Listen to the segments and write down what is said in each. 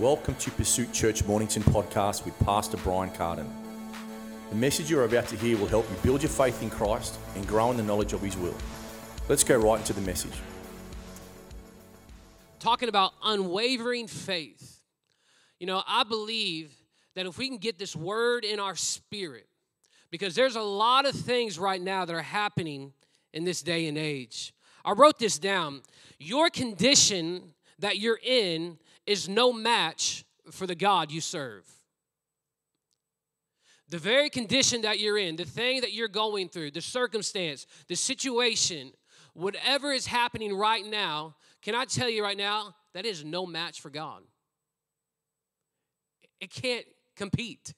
Welcome to Pursuit Church Mornington podcast with Pastor Brian Carden. The message you're about to hear will help you build your faith in Christ and grow in the knowledge of His will. Let's go right into the message. Talking about unwavering faith. You know, I believe that if we can get this word in our spirit, because there's a lot of things right now that are happening in this day and age. I wrote this down. Your condition that you're in is no match for the God you serve. The very condition that you're in, the thing that you're going through, the circumstance, the situation, whatever is happening right now, can I tell you right now, that is no match for God. It can't compete.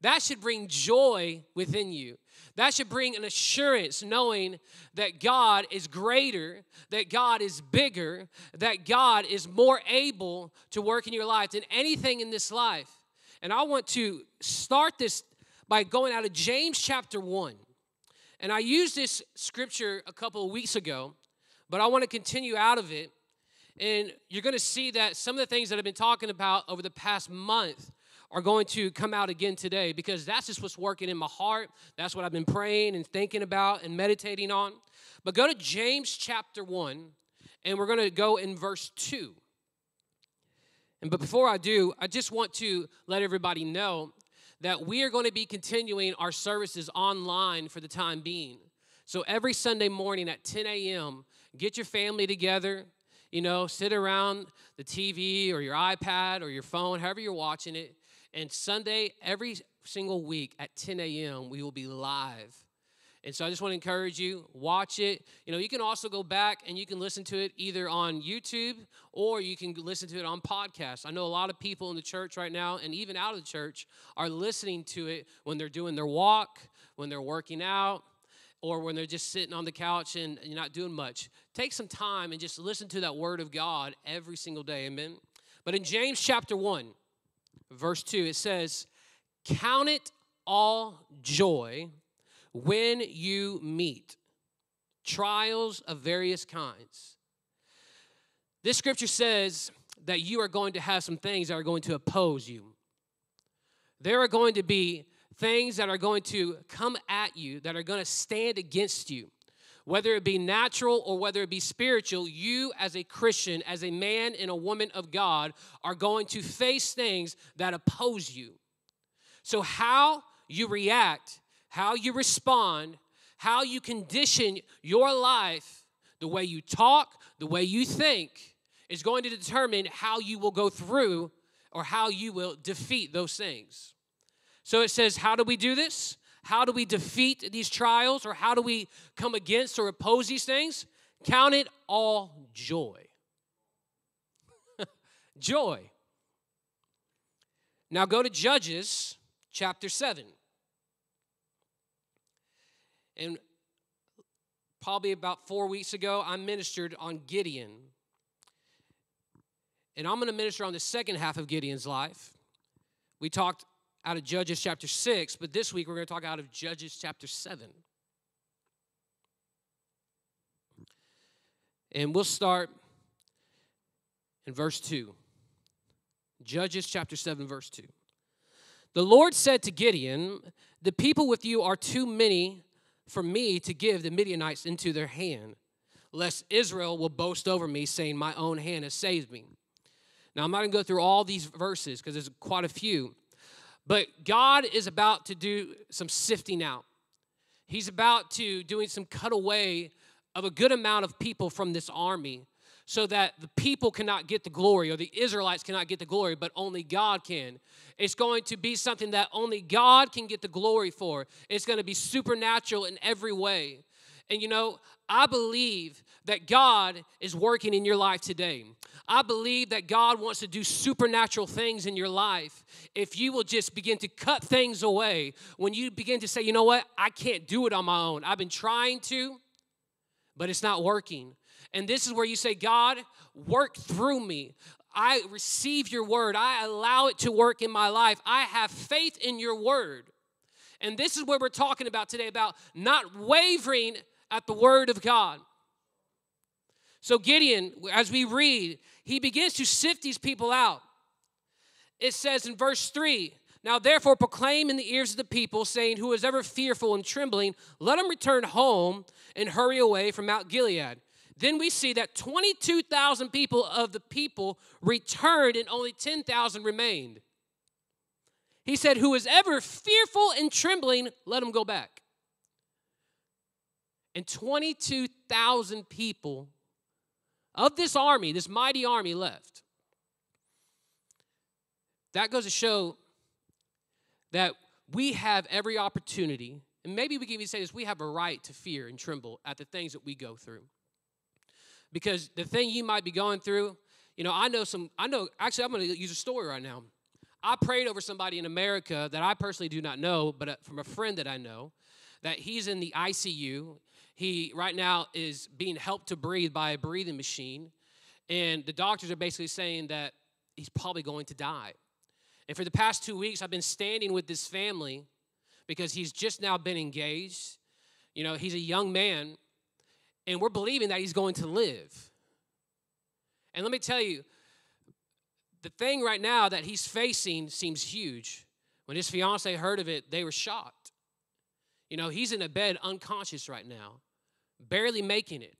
That should bring joy within you. That should bring an assurance knowing that God is greater, that God is bigger, that God is more able to work in your life than anything in this life. And I want to start this by going out of James chapter 1. And I used this scripture a couple of weeks ago, but I want to continue out of it. And you're going to see that some of the things that I've been talking about over the past month are going to come out again today because that's just what's working in my heart. That's what I've been praying and thinking about and meditating on. But go to James chapter 1, and we're going to go in verse 2. And but before I do, I just want to let everybody know that we are going to be continuing our services online for the time being. So every Sunday morning at 10 a.m., get your family together, you know, sit around the TV or your iPad or your phone, however you're watching it, and Sunday, every single week at 10 a.m., we will be live. And so I just want to encourage you, watch it. You know, you can also go back and you can listen to it either on YouTube or you can listen to it on podcast. I know a lot of people in the church right now and even out of the church are listening to it when they're doing their walk, when they're working out, or when they're just sitting on the couch and you're not doing much. Take some time and just listen to that word of God every single day. Amen. But in James chapter 1, verse 2, it says, Count it all joy when you meet trials of various kinds. This scripture says that you are going to have some things that are going to oppose you. There are going to be things that are going to come at you that are going to stand against you whether it be natural or whether it be spiritual, you as a Christian, as a man and a woman of God, are going to face things that oppose you. So, how you react, how you respond, how you condition your life, the way you talk, the way you think, is going to determine how you will go through or how you will defeat those things. So it says, How do we do this? How do we defeat these trials or how do we come against or oppose these things? Count it all joy. joy. Now go to Judges chapter 7. And probably about four weeks ago, I ministered on Gideon. And I'm going to minister on the second half of Gideon's life. We talked out of Judges chapter 6, but this week we're going to talk out of Judges chapter 7. And we'll start in verse 2. Judges chapter 7, verse 2. The Lord said to Gideon, The people with you are too many for me to give the Midianites into their hand, lest Israel will boast over me, saying, My own hand has saved me. Now, I'm not going to go through all these verses because there's quite a few. But God is about to do some sifting out. He's about to doing some cutaway of a good amount of people from this army so that the people cannot get the glory or the Israelites cannot get the glory, but only God can. It's going to be something that only God can get the glory for. It's going to be supernatural in every way. And you know, I believe that God is working in your life today. I believe that God wants to do supernatural things in your life if you will just begin to cut things away. When you begin to say, you know what, I can't do it on my own. I've been trying to, but it's not working. And this is where you say, God, work through me. I receive your word. I allow it to work in my life. I have faith in your word. And this is where we're talking about today about not wavering at the word of God. So, Gideon, as we read, he begins to sift these people out. it says in verse 3 Now therefore proclaim in the ears of the people, saying, Who is ever fearful and trembling, let him return home and hurry away from Mount Gilead. Then we see that 22,000 people of the people returned and only 10,000 remained. He said, Who is ever fearful and trembling, let him go back. And 22,000 people of this army, this mighty army, left. That goes to show that we have every opportunity, and maybe we can even say this we have a right to fear and tremble at the things that we go through. Because the thing you might be going through, you know, I know some, I know, actually, I'm going to use a story right now. I prayed over somebody in America that I personally do not know, but uh, from a friend that I know, that he's in the ICU. He right now is being helped to breathe by a breathing machine. And the doctors are basically saying that he's probably going to die. And for the past two weeks, I've been standing with this family because he's just now been engaged. You know, he's a young man, and we're believing that he's going to live. And let me tell you, the thing right now that he's facing seems huge. When his fiance heard of it, they were shocked. You know, he's in a bed unconscious right now, barely making it.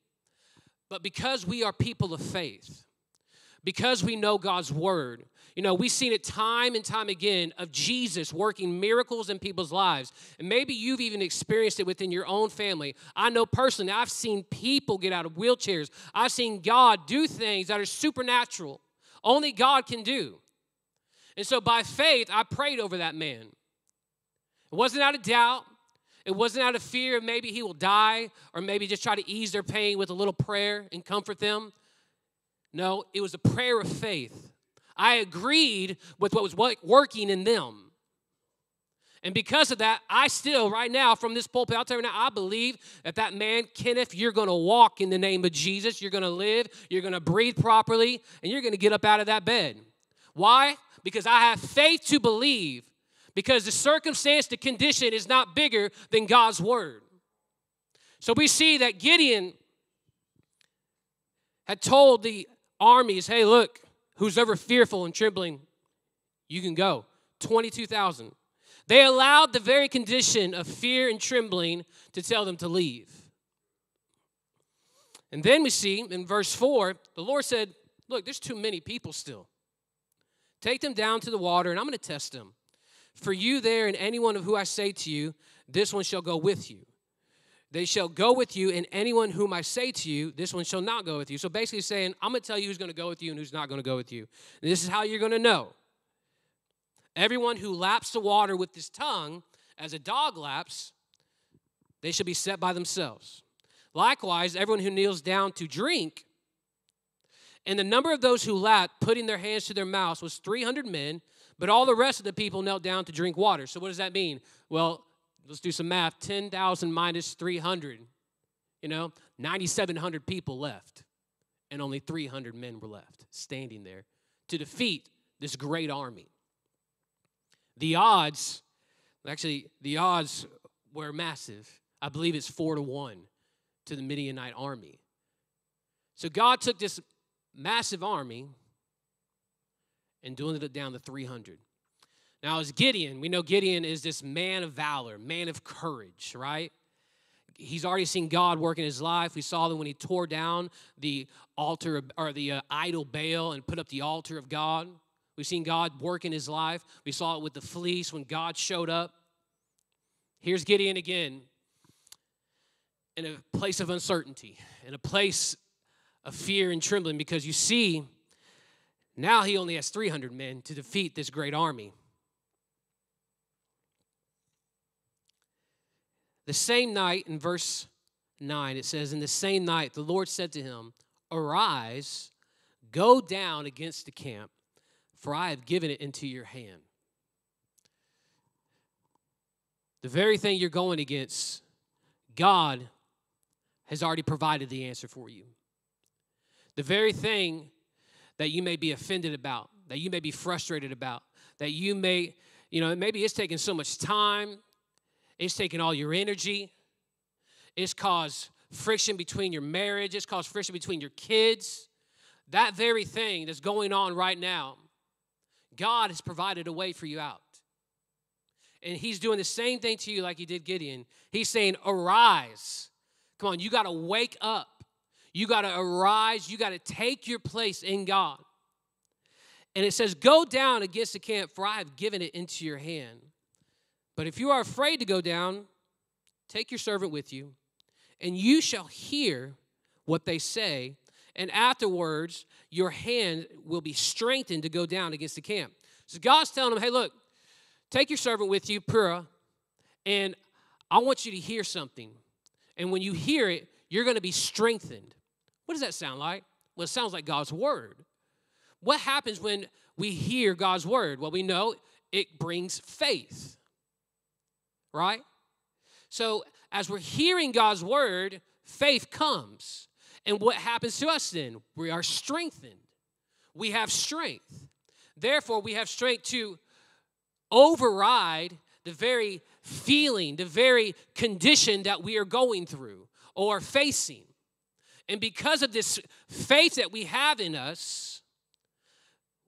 But because we are people of faith, because we know God's word, you know, we've seen it time and time again of Jesus working miracles in people's lives. And maybe you've even experienced it within your own family. I know personally, I've seen people get out of wheelchairs. I've seen God do things that are supernatural, only God can do. And so by faith, I prayed over that man. It wasn't out of doubt. It wasn't out of fear maybe he will die or maybe just try to ease their pain with a little prayer and comfort them. No, it was a prayer of faith. I agreed with what was working in them. And because of that, I still, right now, from this pulpit, I'll tell you now, I believe that that man, Kenneth, you're going to walk in the name of Jesus. You're going to live, you're going to breathe properly, and you're going to get up out of that bed. Why? Because I have faith to believe, because the circumstance, the condition is not bigger than God's word. So we see that Gideon had told the armies, hey, look, who's ever fearful and trembling, you can go. 22,000. They allowed the very condition of fear and trembling to tell them to leave. And then we see in verse 4, the Lord said, Look, there's too many people still. Take them down to the water, and I'm going to test them. For you there, and anyone of who I say to you, this one shall go with you. They shall go with you, and anyone whom I say to you, this one shall not go with you. So basically saying, I'm going to tell you who's going to go with you and who's not going to go with you. And this is how you're going to know. Everyone who laps the water with his tongue, as a dog laps, they shall be set by themselves. Likewise, everyone who kneels down to drink, and the number of those who lapped, putting their hands to their mouths, was 300 men, but all the rest of the people knelt down to drink water. So what does that mean? Well, let's do some math 10,000 minus 300. You know, 9,700 people left, and only 300 men were left standing there to defeat this great army. The odds, actually, the odds were massive. I believe it's four to one to the Midianite army. So God took this massive army and dwindled it down to 300. Now, as Gideon, we know Gideon is this man of valor, man of courage, right? He's already seen God work in his life. We saw that when he tore down the altar or the uh, idol Baal and put up the altar of God. We've seen God work in his life. We saw it with the fleece when God showed up. Here's Gideon again in a place of uncertainty, in a place of fear and trembling, because you see, now he only has 300 men to defeat this great army. The same night, in verse 9, it says, In the same night, the Lord said to him, Arise, go down against the camp, for I have given it into your hand. The very thing you're going against, God has already provided the answer for you. The very thing that you may be offended about, that you may be frustrated about, that you may, you know, maybe it's taking so much time, it's taking all your energy. It's caused friction between your marriage. It's caused friction between your kids. That very thing that's going on right now, God has provided a way for you out. And he's doing the same thing to you like he did Gideon. He's saying, Arise. Come on, you got to wake up. You got to arise. You got to take your place in God. And it says, Go down against the camp, for I have given it into your hand. But if you are afraid to go down, take your servant with you, and you shall hear what they say, and afterwards your hand will be strengthened to go down against the camp. So God's telling them, hey, look, take your servant with you, Purah, and I want you to hear something. And when you hear it, you're going to be strengthened. What does that sound like? Well, it sounds like God's word. What happens when we hear God's word? Well, we know it brings faith, right? So, as we're hearing God's word, faith comes. And what happens to us then? We are strengthened. We have strength. Therefore, we have strength to override the very feeling, the very condition that we are going through or facing. And because of this faith that we have in us,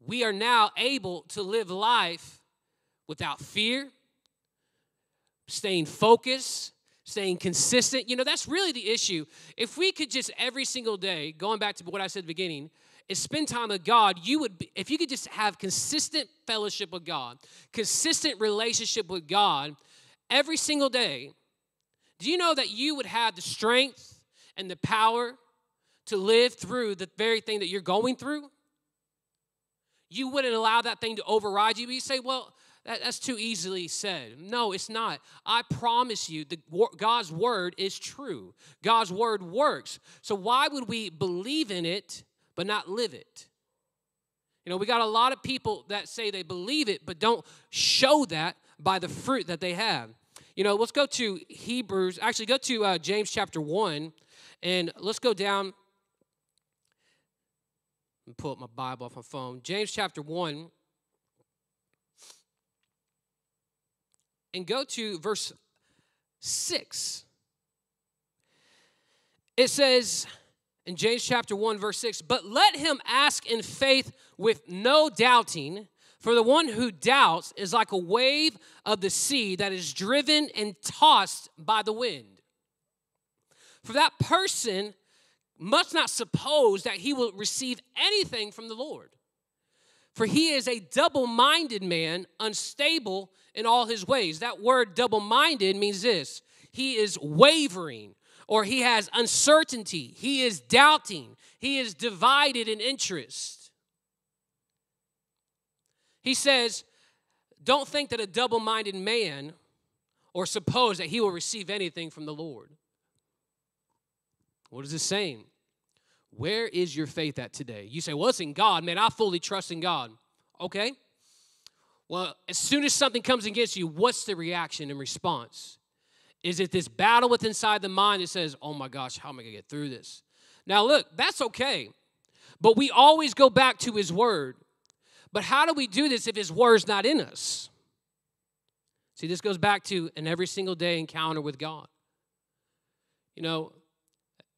we are now able to live life without fear, staying focused, staying consistent. You know, that's really the issue. If we could just every single day, going back to what I said at the beginning, is spend time with God, you would be, if you could just have consistent fellowship with God, consistent relationship with God every single day, do you know that you would have the strength and the power to live through the very thing that you're going through? You wouldn't allow that thing to override you. But you say, well, that, that's too easily said. No, it's not. I promise you, the, God's word is true. God's word works. So why would we believe in it but not live it? You know, we got a lot of people that say they believe it but don't show that by the fruit that they have. You know, let's go to Hebrews. Actually, go to uh, James chapter 1 and let's go down. Pull up my Bible off my phone. James chapter 1 and go to verse 6. It says in James chapter 1, verse 6, but let him ask in faith with no doubting, for the one who doubts is like a wave of the sea that is driven and tossed by the wind. For that person must not suppose that he will receive anything from the Lord. For he is a double minded man, unstable in all his ways. That word double minded means this he is wavering, or he has uncertainty, he is doubting, he is divided in interest. He says, Don't think that a double minded man or suppose that he will receive anything from the Lord. What is this saying? Where is your faith at today? You say, well, it's in God, man. I fully trust in God. Okay. Well, as soon as something comes against you, what's the reaction and response? Is it this battle with inside the mind that says, oh my gosh, how am I going to get through this? Now, look, that's okay. But we always go back to his word. But how do we do this if his word's not in us? See, this goes back to an every single day encounter with God. You know,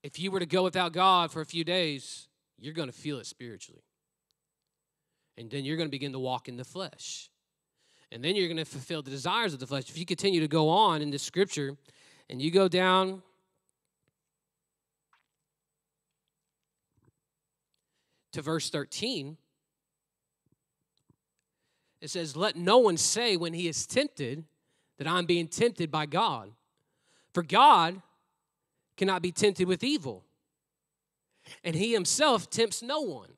if you were to go without God for a few days, you're going to feel it spiritually. And then you're going to begin to walk in the flesh. And then you're going to fulfill the desires of the flesh. If you continue to go on in this scripture and you go down to verse 13, it says, Let no one say when he is tempted that I'm being tempted by God. For God cannot be tempted with evil. And he himself tempts no one.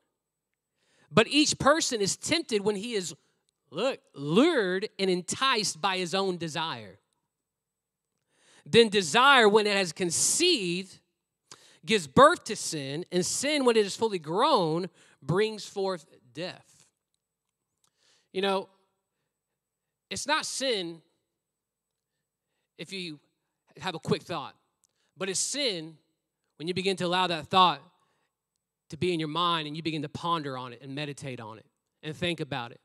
But each person is tempted when he is look, lured and enticed by his own desire. Then desire, when it has conceived, gives birth to sin, and sin, when it is fully grown, brings forth death. You know, it's not sin if you have a quick thought. But it's sin when you begin to allow that thought to be in your mind and you begin to ponder on it and meditate on it and think about it.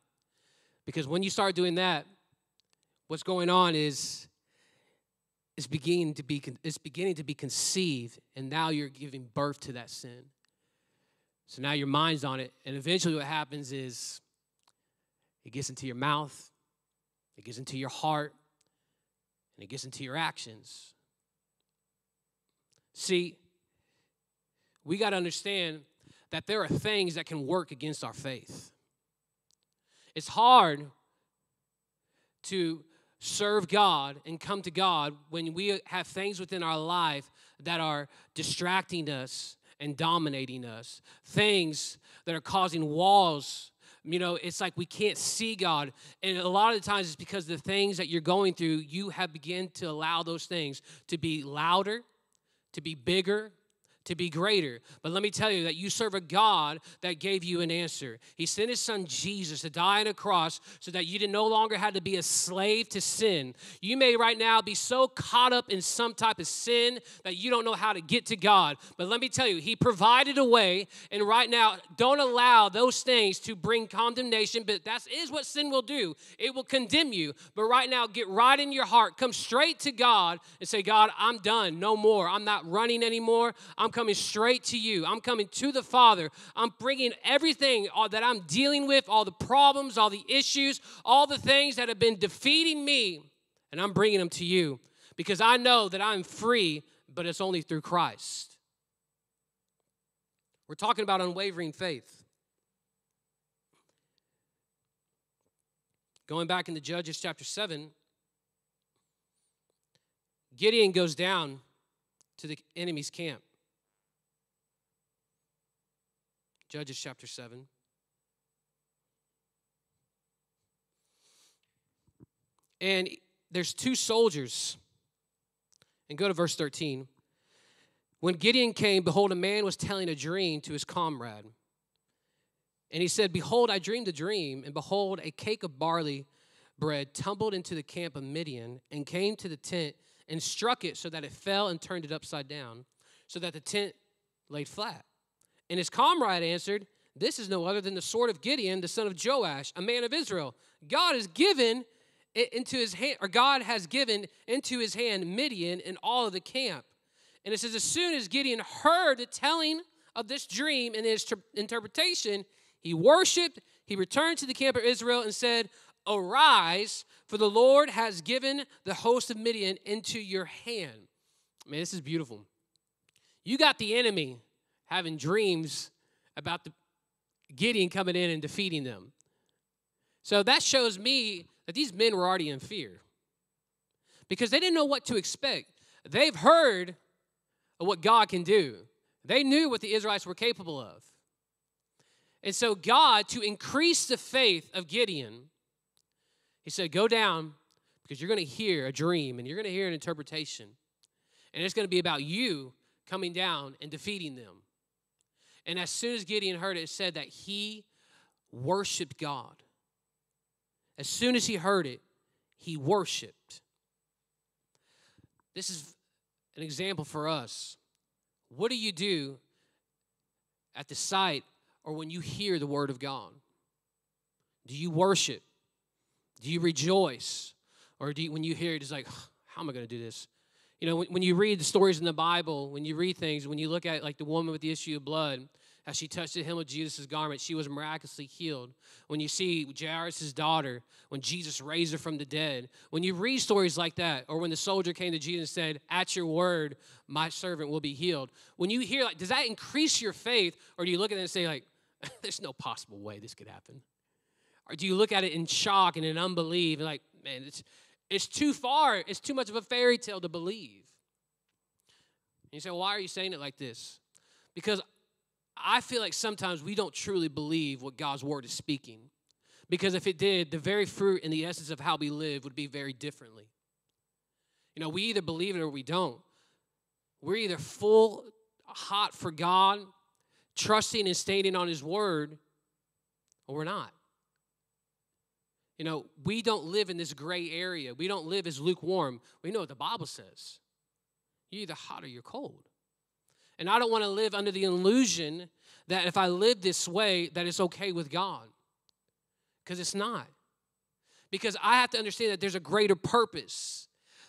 Because when you start doing that, what's going on is it's beginning to be it's beginning to be conceived and now you're giving birth to that sin. So now your mind's on it and eventually what happens is it gets into your mouth, it gets into your heart, and it gets into your actions. See, we got to understand that there are things that can work against our faith. It's hard to serve God and come to God when we have things within our life that are distracting us and dominating us, things that are causing walls. You know, it's like we can't see God. And a lot of the times it's because the things that you're going through, you have begun to allow those things to be louder, to be bigger, to be greater. But let me tell you that you serve a God that gave you an answer. He sent his son Jesus to die on a cross so that you didn't no longer had to be a slave to sin. You may right now be so caught up in some type of sin that you don't know how to get to God. But let me tell you, he provided a way. And right now, don't allow those things to bring condemnation, but that is what sin will do. It will condemn you. But right now, get right in your heart. Come straight to God and say, God, I'm done. No more. I'm not running anymore. I'm coming straight to you. I'm coming to the Father. I'm bringing everything that I'm dealing with, all the problems, all the issues, all the things that have been defeating me, and I'm bringing them to you because I know that I'm free, but it's only through Christ. We're talking about unwavering faith. Going back into Judges chapter 7, Gideon goes down to the enemy's camp. Judges chapter 7. And there's two soldiers. And go to verse 13. When Gideon came, behold, a man was telling a dream to his comrade. And he said, Behold, I dreamed a dream, and behold, a cake of barley bread tumbled into the camp of Midian and came to the tent and struck it so that it fell and turned it upside down, so that the tent laid flat. And his comrade answered, This is no other than the sword of Gideon, the son of Joash, a man of Israel. God has given into his hand, or God has given into his hand Midian and all of the camp. And it says, as soon as Gideon heard the telling of this dream and his interpretation, he worshiped, he returned to the camp of Israel and said, Arise, for the Lord has given the host of Midian into your hand. Man, this is beautiful. You got the enemy having dreams about the Gideon coming in and defeating them. So that shows me that these men were already in fear because they didn't know what to expect. They've heard what God can do, they knew what the Israelites were capable of. And so, God, to increase the faith of Gideon, he said, Go down because you're going to hear a dream and you're going to hear an interpretation. And it's going to be about you coming down and defeating them. And as soon as Gideon heard it, it said that he worshiped God. As soon as he heard it, he worshiped. This is an example for us. What do you do at the sight or when you hear the word of God? Do you worship? Do you rejoice? Or do you, when you hear it, it's like, how am I going to do this? You know, when, when you read the stories in the Bible, when you read things, when you look at like the woman with the issue of blood, as she touched the hem of Jesus' garment, she was miraculously healed. When you see Jairus' daughter, when Jesus raised her from the dead, when you read stories like that, or when the soldier came to Jesus and said, At your word, my servant will be healed. When you hear like, does that increase your faith? Or do you look at it and say, like, there's no possible way this could happen? Or do you look at it in shock and in unbelief and like, man, it's it's too far, it's too much of a fairy tale to believe. And you say, well, why are you saying it like this? Because I feel like sometimes we don't truly believe what God's word is speaking. Because if it did, the very fruit and the essence of how we live would be very differently. You know, we either believe it or we don't. We're either full hot for God, trusting and standing on his word, or we're not. You know, we don't live in this gray area. We don't live as lukewarm. We know what the Bible says. You're either hot or you're cold. And I don't want to live under the illusion that if I live this way, that it's okay with God. Because it's not. Because I have to understand that there's a greater purpose.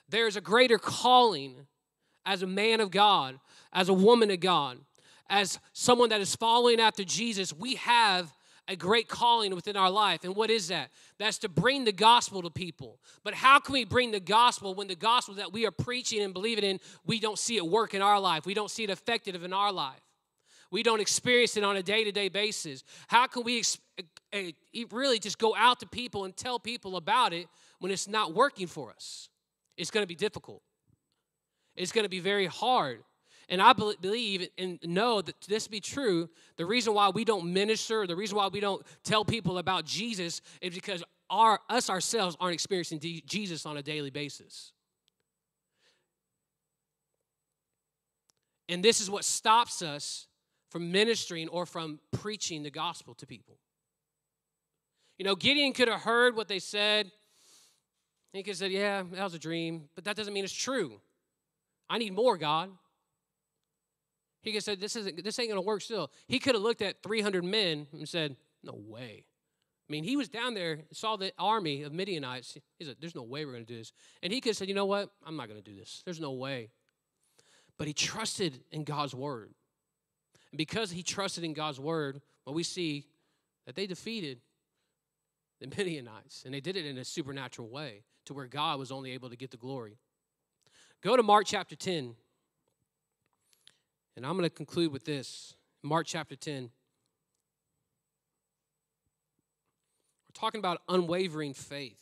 There's a greater calling as a man of God, as a woman of God, as someone that is following after Jesus. We have a great calling within our life. And what is that? That's to bring the gospel to people. But how can we bring the gospel when the gospel that we are preaching and believing in, we don't see it work in our life? We don't see it effective in our life. We don't experience it on a day to day basis. How can we really just go out to people and tell people about it when it's not working for us? It's going to be difficult. It's going to be very hard. And I believe and know that this be true. The reason why we don't minister, the reason why we don't tell people about Jesus is because our, us ourselves aren't experiencing Jesus on a daily basis. And this is what stops us from ministering or from preaching the gospel to people. You know, Gideon could have heard what they said. He could have said, Yeah, that was a dream, but that doesn't mean it's true. I need more, God. He could have said, This isn't this ain't gonna work still. He could have looked at 300 men and said, No way. I mean, he was down there, saw the army of Midianites. He said, There's no way we're gonna do this. And he could have said, You know what? I'm not gonna do this. There's no way. But he trusted in God's word. And because he trusted in God's word, well, we see that they defeated the Midianites. And they did it in a supernatural way to where God was only able to get the glory. Go to Mark chapter 10. And I'm going to conclude with this Mark chapter 10. We're talking about unwavering faith.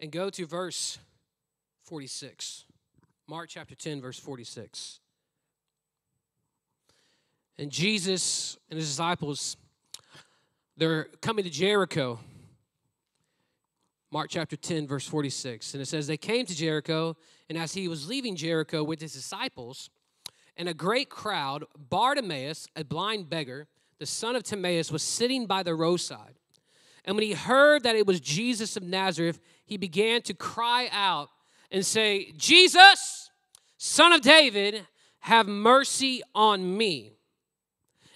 And go to verse 46. Mark chapter 10, verse 46. And Jesus and his disciples, they're coming to Jericho. Mark chapter 10, verse 46. And it says, They came to Jericho, and as he was leaving Jericho with his disciples, and a great crowd, Bartimaeus, a blind beggar, the son of Timaeus, was sitting by the roadside. And when he heard that it was Jesus of Nazareth, he began to cry out and say, Jesus, son of David, have mercy on me.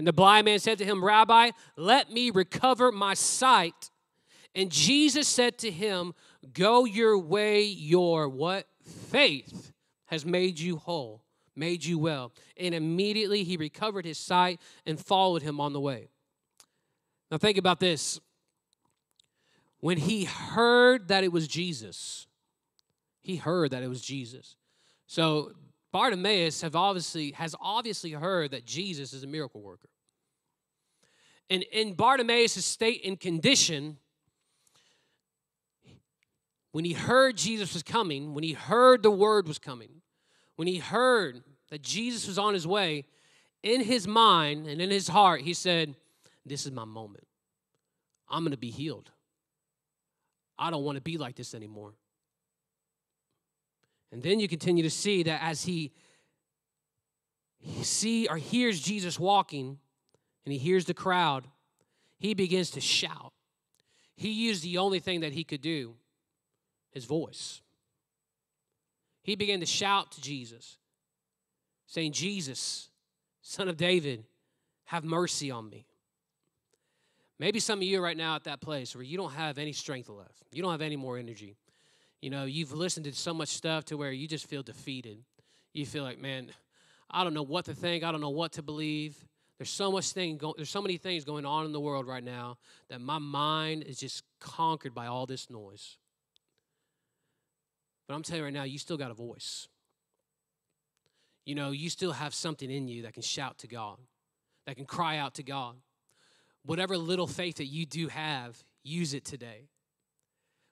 And the blind man said to him, Rabbi, let me recover my sight. And Jesus said to him, Go your way, your what? Faith has made you whole, made you well. And immediately he recovered his sight and followed him on the way. Now think about this when he heard that it was Jesus, he heard that it was Jesus. So Bartimaeus have obviously has obviously heard that Jesus is a miracle worker. And in Bartimaeus' state and condition, when he heard Jesus was coming, when he heard the word was coming, when he heard that Jesus was on his way, in his mind and in his heart, he said, This is my moment. I'm going to be healed. I don't want to be like this anymore. And then you continue to see that as he, see or hears Jesus walking and he hears the crowd, he begins to shout. He used the only thing that he could do, his voice. He began to shout to Jesus, saying, Jesus, son of David, have mercy on me. Maybe some of you right now at that place where you don't have any strength left. You don't have any more energy. You know, you've listened to so much stuff to where you just feel defeated. You feel like, man, I don't know what to think. I don't know what to believe. There's so much thing go- there's so many things going on in the world right now that my mind is just conquered by all this noise. But I'm telling you right now, you still got a voice. You know, you still have something in you that can shout to God, that can cry out to God. Whatever little faith that you do have, use it today.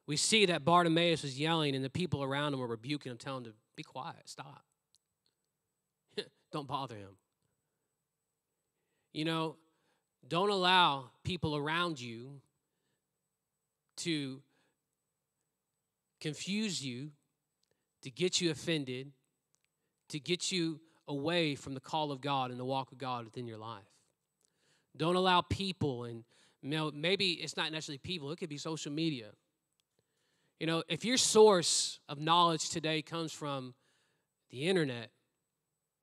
We see that Bartimaeus was yelling, and the people around him were rebuking him, telling him to be quiet, stop. don't bother him. You know, don't allow people around you to confuse you, to get you offended, to get you away from the call of God and the walk of God within your life. Don't allow people and you know, maybe it's not necessarily people, it could be social media. You know, if your source of knowledge today comes from the internet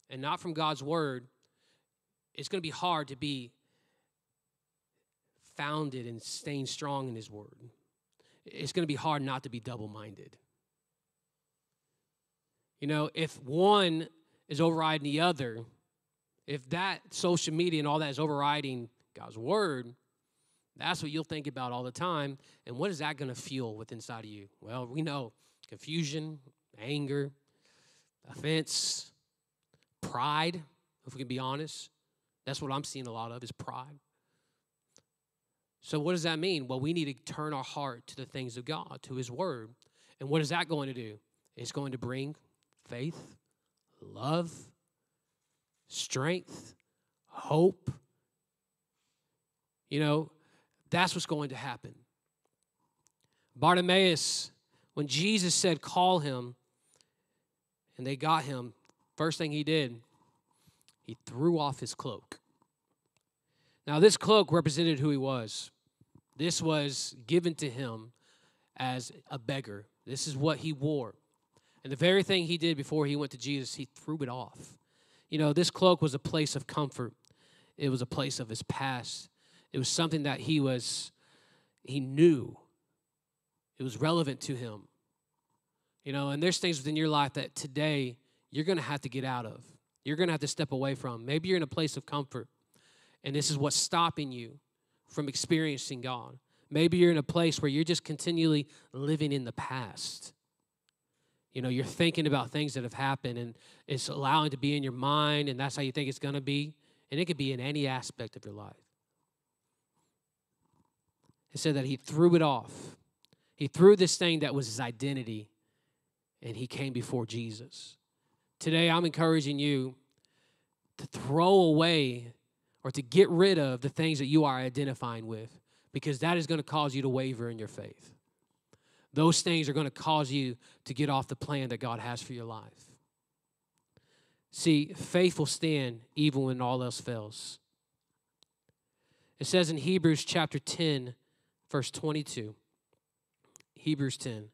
and not from God's word, it's going to be hard to be founded and staying strong in his word. It's going to be hard not to be double minded. You know, if one is overriding the other, if that social media and all that is overriding God's word, that's what you'll think about all the time. And what is that going to fuel with inside of you? Well, we know confusion, anger, offense, pride, if we can be honest. That's what I'm seeing a lot of is pride. So what does that mean? Well, we need to turn our heart to the things of God, to his word. And what is that going to do? It's going to bring faith, love, strength, hope. You know, that's what's going to happen. Bartimaeus, when Jesus said, Call him, and they got him, first thing he did, he threw off his cloak. Now, this cloak represented who he was. This was given to him as a beggar. This is what he wore. And the very thing he did before he went to Jesus, he threw it off. You know, this cloak was a place of comfort, it was a place of his past. It was something that he was, he knew. It was relevant to him. You know, and there's things within your life that today you're going to have to get out of. You're going to have to step away from. Maybe you're in a place of comfort, and this is what's stopping you from experiencing God. Maybe you're in a place where you're just continually living in the past. You know, you're thinking about things that have happened, and it's allowing to be in your mind, and that's how you think it's going to be. And it could be in any aspect of your life. It said that he threw it off. He threw this thing that was his identity and he came before Jesus. Today, I'm encouraging you to throw away or to get rid of the things that you are identifying with because that is going to cause you to waver in your faith. Those things are going to cause you to get off the plan that God has for your life. See, faith will stand even when all else fails. It says in Hebrews chapter 10, verse 22. Hebrews 10.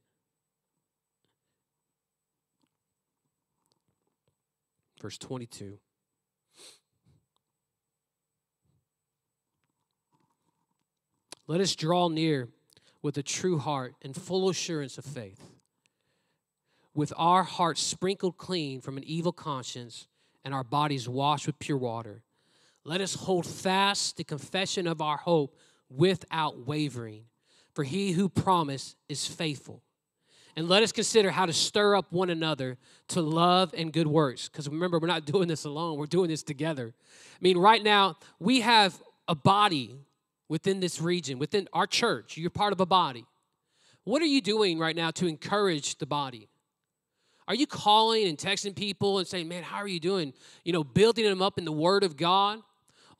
Verse 22. Let us draw near with a true heart and full assurance of faith, with our hearts sprinkled clean from an evil conscience and our bodies washed with pure water. Let us hold fast the confession of our hope without wavering. For he who promised is faithful. And let us consider how to stir up one another to love and good works. Because remember, we're not doing this alone, we're doing this together. I mean, right now, we have a body within this region, within our church. You're part of a body. What are you doing right now to encourage the body? Are you calling and texting people and saying, man, how are you doing? You know, building them up in the Word of God?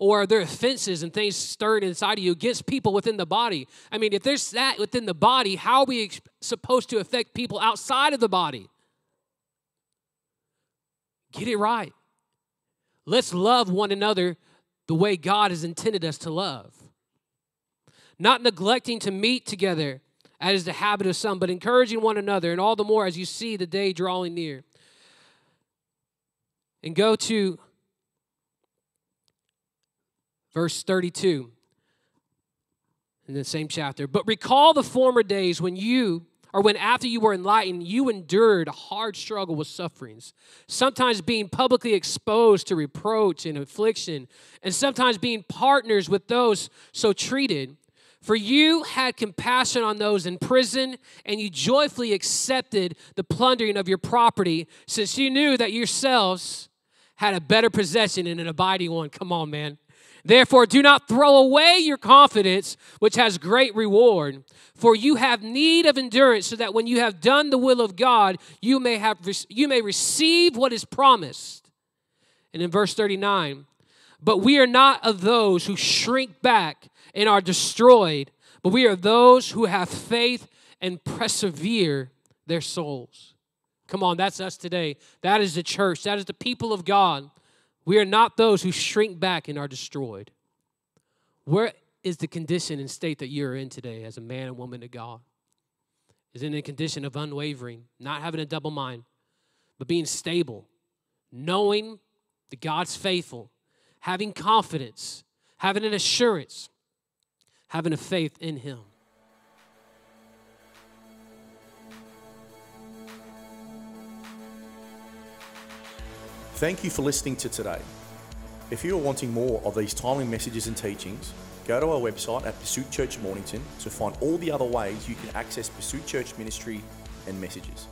Or are there offenses and things stirred inside of you against people within the body? I mean, if there's that within the body, how are we supposed to affect people outside of the body? Get it right. Let's love one another the way God has intended us to love. Not neglecting to meet together, as is the habit of some, but encouraging one another, and all the more as you see the day drawing near. And go to verse 32 in the same chapter. But recall the former days when you, or when after you were enlightened, you endured a hard struggle with sufferings, sometimes being publicly exposed to reproach and affliction, and sometimes being partners with those so treated. For you had compassion on those in prison, and you joyfully accepted the plundering of your property, since you knew that yourselves had a better possession and an abiding one. Come on, man. Therefore, do not throw away your confidence, which has great reward. For you have need of endurance, so that when you have done the will of God, you may have you may receive what is promised. And in verse 39, but we are not of those who shrink back and are destroyed, but we are those who have faith and persevere their souls. Come on, that's us today. That is the church. That is the people of God. We are not those who shrink back and are destroyed. Where is the condition and state that you're in today as a man and woman of God? Is in a condition of unwavering, not having a double mind, but being stable, knowing that God's faithful, having confidence, having an assurance, having a faith in Him. Thank you for listening to today. If you are wanting more of these timely messages and teachings, go to our website at Pursuit Church Mornington to find all the other ways you can access Pursuit Church ministry and messages.